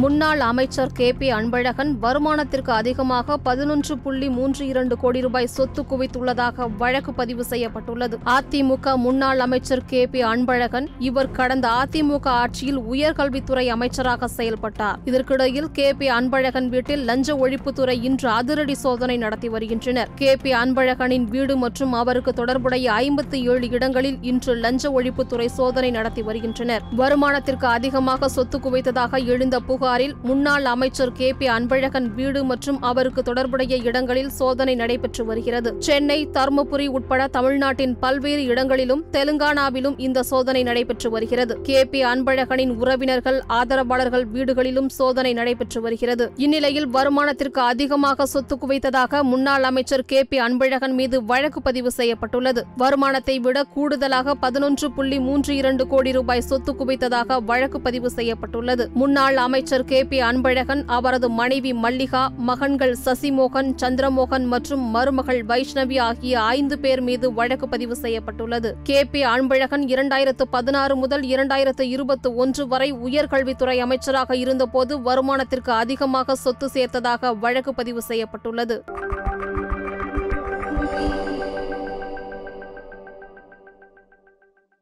முன்னாள் அமைச்சர் K P Anbazhagan வருமானத்திற்கு அதிகமாக பதினொன்று புள்ளி மூன்று இரண்டு கோடி ரூபாய் சொத்து குவித்துள்ளதாக வழக்கு பதிவு செய்யப்பட்டுள்ளது. அதிமுக முன்னாள் அமைச்சர் கே பி அன்பழகன் இவர் கடந்த அதிமுக ஆட்சியில் உயர்கல்வித்துறை அமைச்சராக செயல்பட்டார். இதற்கிடையில் கே பி அன்பழகன் வீட்டில் லஞ்ச ஒழிப்புத்துறை இன்று அதிரடி சோதனை நடத்தி வருகின்றனர். கே பி அன்பழகனின் வீடு மற்றும் அவருக்கு தொடர்புடைய ஐம்பத்தி ஏழு இடங்களில் இன்று லஞ்ச ஒழிப்புத்துறை சோதனை நடத்தி வருகின்றனர். வருமானத்திற்கு அதிகமாக சொத்து குவித்ததாக எழுந்த புகாரில் முன்னாள் அமைச்சர் கே பி அன்பழகன் வீடு மற்றும் அவருக்கு தொடர்புடைய இடங்களில் சோதனை நடைபெற்று வருகிறது. சென்னை தருமபுரி உட்பட தமிழ்நாட்டின் பல்வேறு இடங்களிலும் தெலுங்கானாவிலும் இந்த சோதனை நடைபெற்று வருகிறது. கே பி அன்பழகனின் உறவினர்கள் ஆதரவாளர்கள் வீடுகளிலும் சோதனை நடைபெற்று வருகிறது. இந்நிலையில் வருமானத்திற்கு அதிகமாக சொத்து குவித்ததாக முன்னாள் அமைச்சர் கே பி அன்பழகன் மீது வழக்கு பதிவு செய்யப்பட்டுள்ளது. வருமானத்தை விட கூடுதலாக பதினொன்று புள்ளி மூன்று இரண்டு கோடி ரூபாய் சொத்து குவித்ததாக வழக்கு பதிவு செய்யப்பட்டுள்ளது. முன்னாள் அமைச்சர் அமைச்சர் கே பி அன்பழகன் அவரது மனைவி மல்லிகா மகன்கள் சசிமோகன் சந்திரமோகன் மற்றும் மருமகள் வைஷ்ணவி ஆகிய ஐந்து பேர் மீது வழக்கு பதிவு செய்யப்பட்டுள்ளது. கே பி அன்பழகன் இரண்டாயிரத்து பதினாறு முதல் இரண்டாயிரத்து இருபத்தி ஒன்று வரை உயர்கல்வித்துறை அமைச்சராக இருந்தபோது வருமானத்திற்கு அதிகமாக சொத்து சேர்த்ததாக வழக்கு பதிவு செய்யப்பட்டுள்ளது.